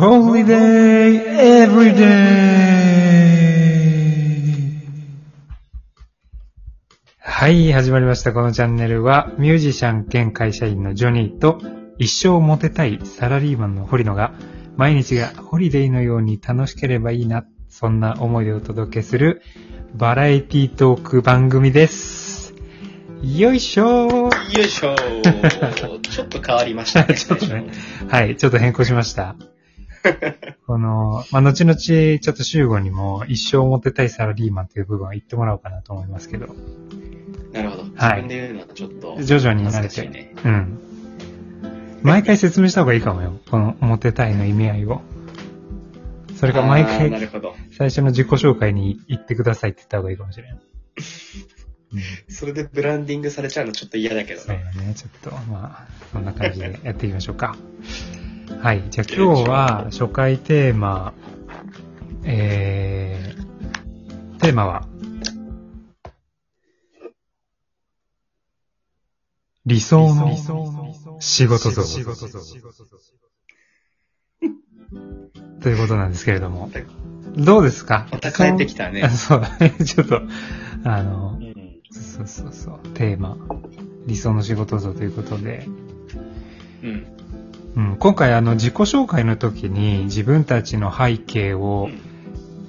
Holiday Everyday! はい、始まりました。このチャンネルは、ミュージシャン兼会社員のジョニーと、一生モテたいサラリーマンの堀野が、毎日がホリデーのように楽しければいいな、そんな思いでお届けする、バラエティトーク番組です。よいしょーよいしょー ちょっと変わりましたね。ちょっとねはい、ちょっと変更しました。この、まあ、後々、ちょっと集合にも、一生モテたいサラリーマンという部分は言ってもらおうかなと思いますけど、なるほど。はい自分で言うのはちょっと。徐々に慣れて。うん。毎回説明した方がいいかもよ。このモテたいの意味合いを。それから毎回るほど。最初の自己紹介に言ってくださいって言った方がいいかもしれない。う んそれでブランディングされちゃうのちょっと嫌だけどそうね。だね。ちょっと、まあ、そんな感じでやっていきましょうか。はい。じゃあ今日は初回テーマ、えー、テーマは、理想の仕事像。ということなんですけれども。どうですか？また帰ってきたねあ そう、ちょっと、あのう、ん。そうそうそう、テーマ、理想の仕事像ということで、うん。うん、今回あの自己紹介の時に自分たちの背景を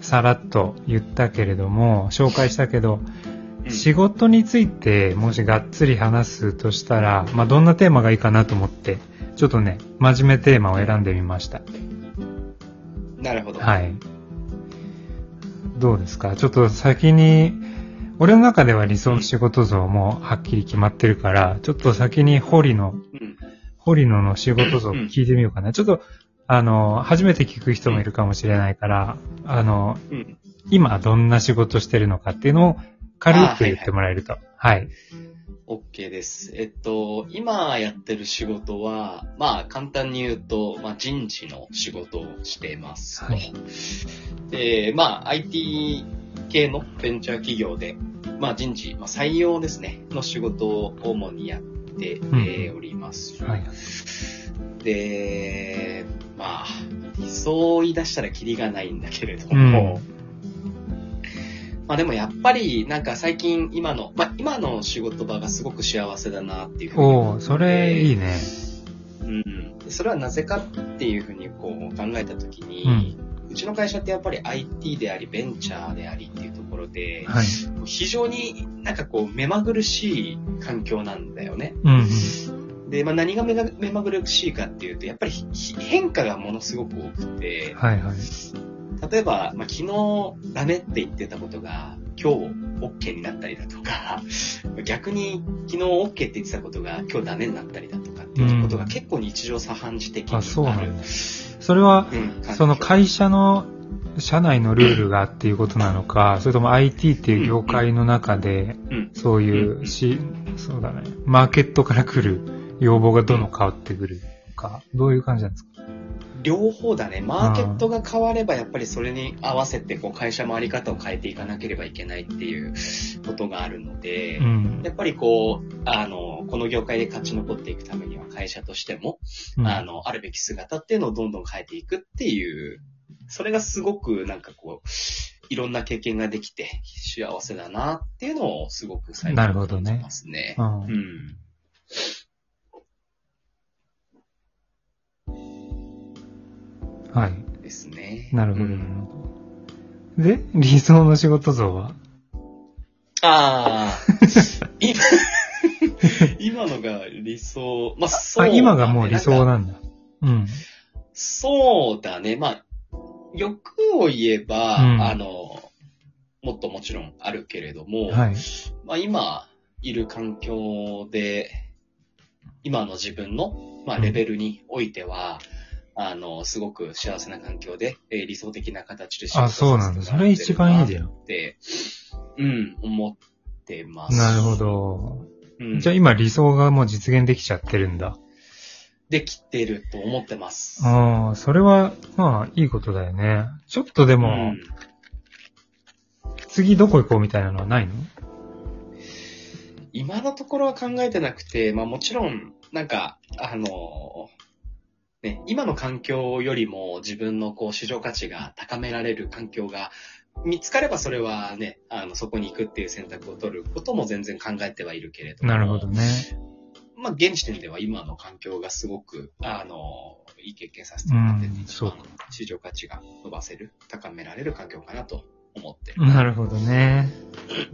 さらっと言ったけれども、紹介したけど、うん仕事についてもしがっつり話すとしたら、まあ、どんなテーマがいいかなと思って、ちょっとね、真面目テーマを選んでみました。なるほど。はい。どうですか？ちょっと先に、俺の中では理想の仕事像もはっきり決まってるから、ちょっと先に堀野、うん。堀野の仕事像聞いてみようかな。ちょっと、あの、初めて聞く人もいるかもしれないから、あの、うん。今どんな仕事してるのかっていうのを軽く言ってもらえると。はい。OK です。えっと、今やってる仕事は、まあ簡単に言うと、まあ人事の仕事をしています。はいで、まあ IT 系のベンチャー企業で、まあ人事、まあ採用ですね、の仕事を主にやって、おります。はい。で、まあ、理想を言い出したらキリがないんだけれども、まあでもやっぱりなんか最近今の、まあ今の仕事場がすごく幸せだなっていうふうにおおそれいいね。うん。でそれはなぜかっていうふうにこう考えたときに、うちの会社ってやっぱり IT でありベンチャーでありっていうところで、はい。非常になんかこう目まぐるしい環境なんだよね。うんうん。で、まあ何が目まぐるしいかっていうと、やっぱりひ変化がものすごく多くて、はいはい。例えば、まあ、昨日ダメって言ってたことが今日 OK になったりだとか、逆に昨日 OK って言ってたことが今日ダメになったりだとかっていうことが結構日常茶飯事的にああ、る。そうなんだ。それは、うんその会社の社内のルールがっていうことなのか、それとも IT っていう業界の中で、うん。そういうし、そうだね、マーケットから来る要望がどんどん変わってくるか、どういう感じなんですか？両方だね。マーケットが変われば、やっぱりそれに合わせて、こう、会社もあり方を変えていかなければいけないっていうことがあるので、うん。やっぱりこう、あの、この業界で勝ち残っていくためには会社としても、うん。あの、あるべき姿っていうのをどんどん変えていくっていう、それがすごくなんかこう、いろんな経験ができて幸せだなっていうのをすごく最な近るほどね感じますね。うんうん。はい。ですね。なるほど、うんなるほど。で、理想の仕事像は？ああ、今、今のが理想、まあそうね、今がもう理想なんかなんだ。うん。そうだね。まあ、欲を言えば、うんあの、もっともちろんあるけれども、はい。まあ今いる環境で、今の自分の、まあ、うんレベルにおいては、あの、すごく幸せな環境で、えー理想的な形で仕事あそうなんだそれ一番いいじゃんなって、うん、思ってます。なるほ。ど。うん、じゃあ今理想がもう実現できちゃってるんだ。できてると思ってます。ああ、それは、まあ、いいことだよね。ちょっとでも、うん次どこ行こうみたいなのはないの？今のところは考えてなくて、まあもちろん、なんか、あの、ね、今の環境よりも自分のこう市場価値が高められる環境が見つかればそれはね、あの、そこに行くっていう選択を取ることも全然考えてはいるけれども。なるほどね。まあ、現時点では今の環境がすごく、あの、いい経験させてもらってて、うんそうか市場価値が伸ばせる、高められる環境かなと思ってる。なるほどね。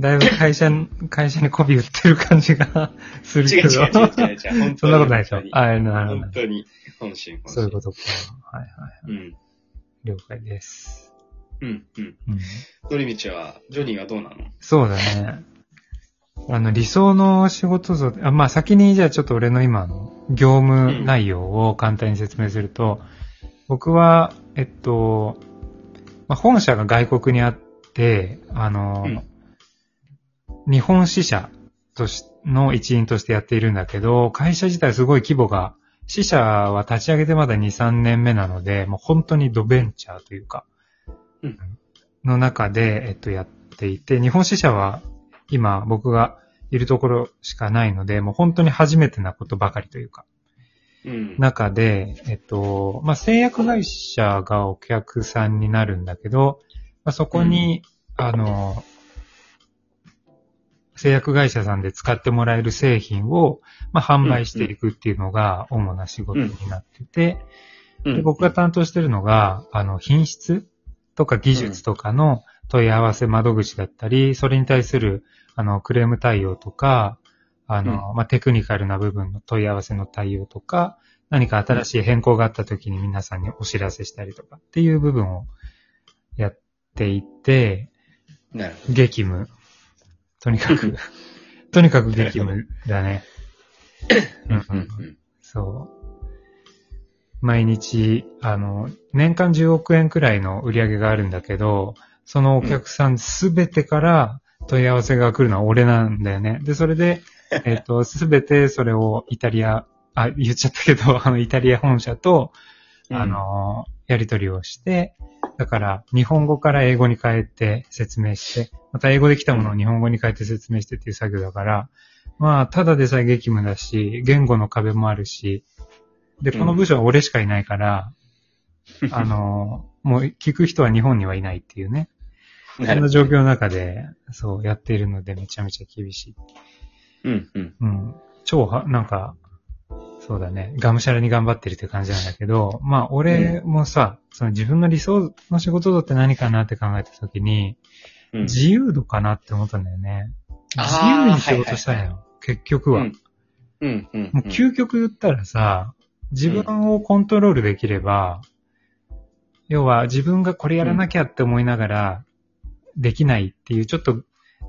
だいぶ会社に、会社に媚び売ってる感じが するけど。違う違う違う違う違う。本当にそんなことないでしょ？本。当にあ、なるほど本。当に、本心本心。そういうことか。はいはいはい。うん。了解です。うん、うん。うん、乗り道は、ジョニーはどうなの？そうだね。あの、理想の仕事像、あまあ先にじゃあちょっと俺の今の業務内容を簡単に説明すると、僕は、えっと、まあ、本社が外国にあって、あの、うん。日本支社としの一員としてやっているんだけど、会社自体すごい規模が、支社は立ち上げてまだ2、3年目なので、もう本当にドベンチャーというか、うん。の中で、えっと、やっていて、日本支社は今僕がいるところしかないので、もう本当に初めてなことばかりというか、うん。中で、えっと、まあ、製薬会社がお客さんになるんだけど、まあ、そこに、あの、製薬会社さんで使ってもらえる製品を、まあ、販売していくっていうのが主な仕事になってて、うん。で僕が担当してるのが、あの、品質とか技術とかの問い合わせ窓口だったり、それに対する、あの、クレーム対応とか、あの、まあ、テクニカルな部分の問い合わせの対応とか、何か新しい変更があった時に皆さんにお知らせしたりとかっていう部分をやっていて、なるほ激務。とにかく、とにかく激務だね。うんど。うん、うん。そう。毎日、あの、年間10億円くらいの売り上げがあるんだけど、そのお客さんすべてから問い合わせが来るのは俺なんだよね。で、それで、えっ、と、すべてそれをイタリア、あ、言っちゃったけど、あの、イタリア本社と、あの、やり取りをして、だから、日本語から英語に変えて説明して、また英語で来たものを日本語に変えて説明してっていう作業だから、まあ、ただでさえ激務だし、言語の壁もあるし、で、この部署は俺しかいないから、あの、もう聞く人は日本にはいないっていうね。うん、そんな状況の中で、そう、やっているのでめちゃめちゃ厳しい。うん、うん。うん。超は、なんか、そうだね。がむしゃらに頑張ってるって感じなんだけど、まあ、俺もさ、その自分の理想の仕事像って何かなって考えたときに、うん自由度かなって思ったんだよね。自由に仕事したいの、はいはい結局は。うんうん、うん。もう究極言ったらさ、自分をコントロールできれば、要は自分がこれやらなきゃって思いながら、できないっていうちょっと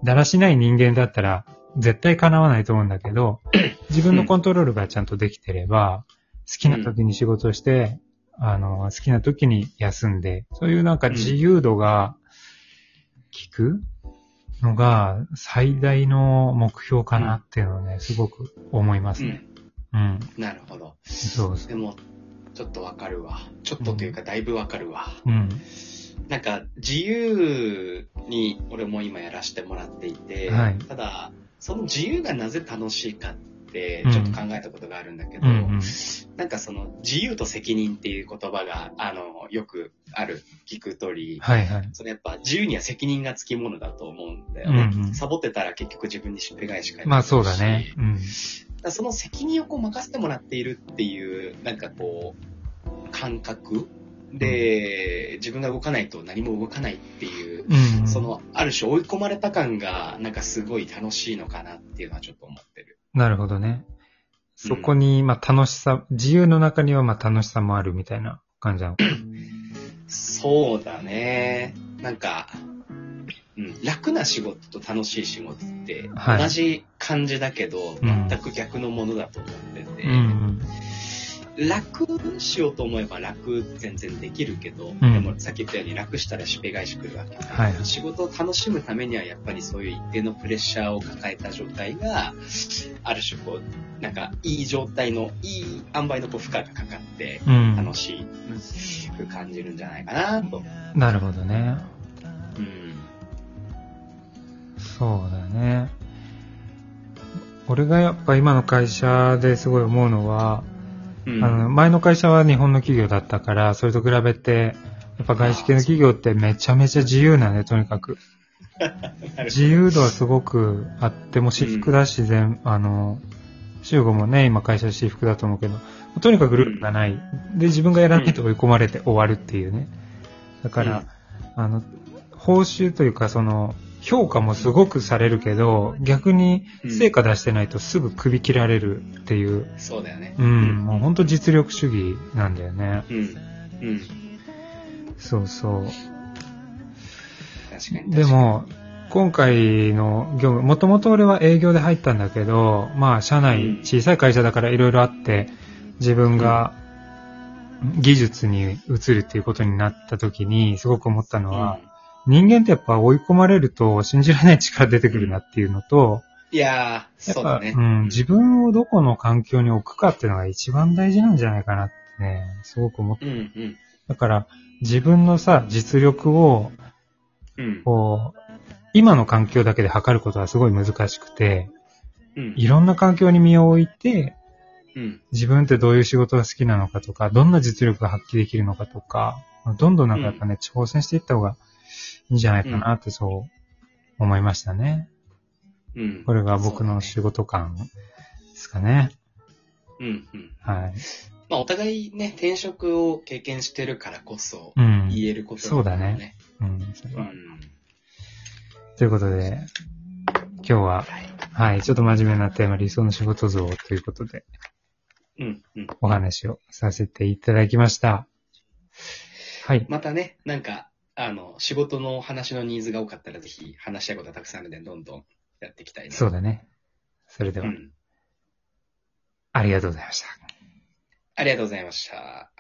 だらしない人間だったら、絶対叶わないと思うんだけど、自分のコントロールがちゃんとできてれば、好きな時に仕事をして、あの、好きな時に休んで、そういうなんか自由度が効くのが最大の目標かなっていうのをね、すごく思いますね。うん。なるほど。そうそう。でも、ちょっとわかるわ。ちょっとというか、だいぶわかるわ。うん。なんか、自由に俺も今やらせてもらっていて、はいただ、その自由がなぜ楽しいかってうん、ちょっと考えたことがあるんだけど、うんうん。なんかその、自由と責任っていう言葉が、あの、よくある、聞く通り、はいはい。そのやっぱ自由には責任がつきものだと思うんだよね。うんうんサボってたら結局自分にしっぺ返し返ってくるしまあそうだね。うん。だその責任をこう任せてもらっているっていう、なんかこう、感覚で、自分が動かないと何も動かないっていう、うん。そ、の、ある種追い込まれた感が、なんかすごい楽しいのかなっていうのはちょっと思ってる。なるほどね。そこに、まあ楽しさ、自由の中にはまあ楽しさもあるみたいな感じなのか。そうだね。なんか、うん、楽な仕事と楽しい仕事ってはい同じ感じだけど、うん全く逆のものだと思ってて、うん楽しようと思えば楽全然できるけど、んでもさっき言ったように楽したらしっぺ返し来るわけ。はいはい仕事を楽しむためにはやっぱりそういう一定のプレッシャーを抱えた状態が、ある種こう、なんかいい状態の、いい塩梅のこう負荷がかかってうん。楽しく感じるんじゃないかなと。なるほどね。うん。そうだね。俺がやっぱ今の会社ですごい思うのは、うんあの、前の会社は日本の企業だったから、それと比べて、やっぱ外資系の企業ってめちゃめちゃ自由なんで、とにかく。自由度はすごくあって、もう私服だし、全、あの、集合もね、今会社私服だと思うけど、とにかくルールがない。で、自分がやらないと追い込まれて終わるっていうね。だから、あの、報酬というか、その、評価もすごくされるけど、逆に成果出してないとすぐ首切られるっていう、そうだよね。うん、もう本当実力主義なんだよね。うん。うん。そうそう。確かに。でも、今回の業務、もともと俺は営業で入ったんだけど、まあ、社うん内、小さい会社だからいろいろあって、自分が技術に移るっていうことになった時に、すごく思ったの確かは、人間ってやっぱ追い込まれると信じられない力出てくるなっていうのと、いやー、そうだね。うん、自分をどこの環境に置くかっていうのが一番大事なんじゃないかなってね、すごく思った。うん、うん。だから、自分のさ、実力を、うん。こう、今の環境だけで測ることはすごい難しくて、うん。いろんな環境に身を置いて、うん。自分ってどういう仕事が好きなのかとか、どんな実力が発揮できるのかとか、どんどんなんかやっぱね、挑戦していった方がいいんじゃないかなってそう思いましたね。うん。これが僕の仕事感ですかね。うん。うん。はい。まあ、お互いね、転職を経験してるからこそ、うん。言えることそうだねね。うん、それはうん。ということで、今日は、はい、ちょっと真面目なテーマ、理想の仕事像ということで、うん。うん。お話をさせていただきました。はい。またね、なんか、あの、仕事の話のニーズが多かったら、ぜひ話したいことがたくさんあるので、どんどんやっていきたいな。そうだね。それでは、うん。ありがとうございました。ありがとうございました。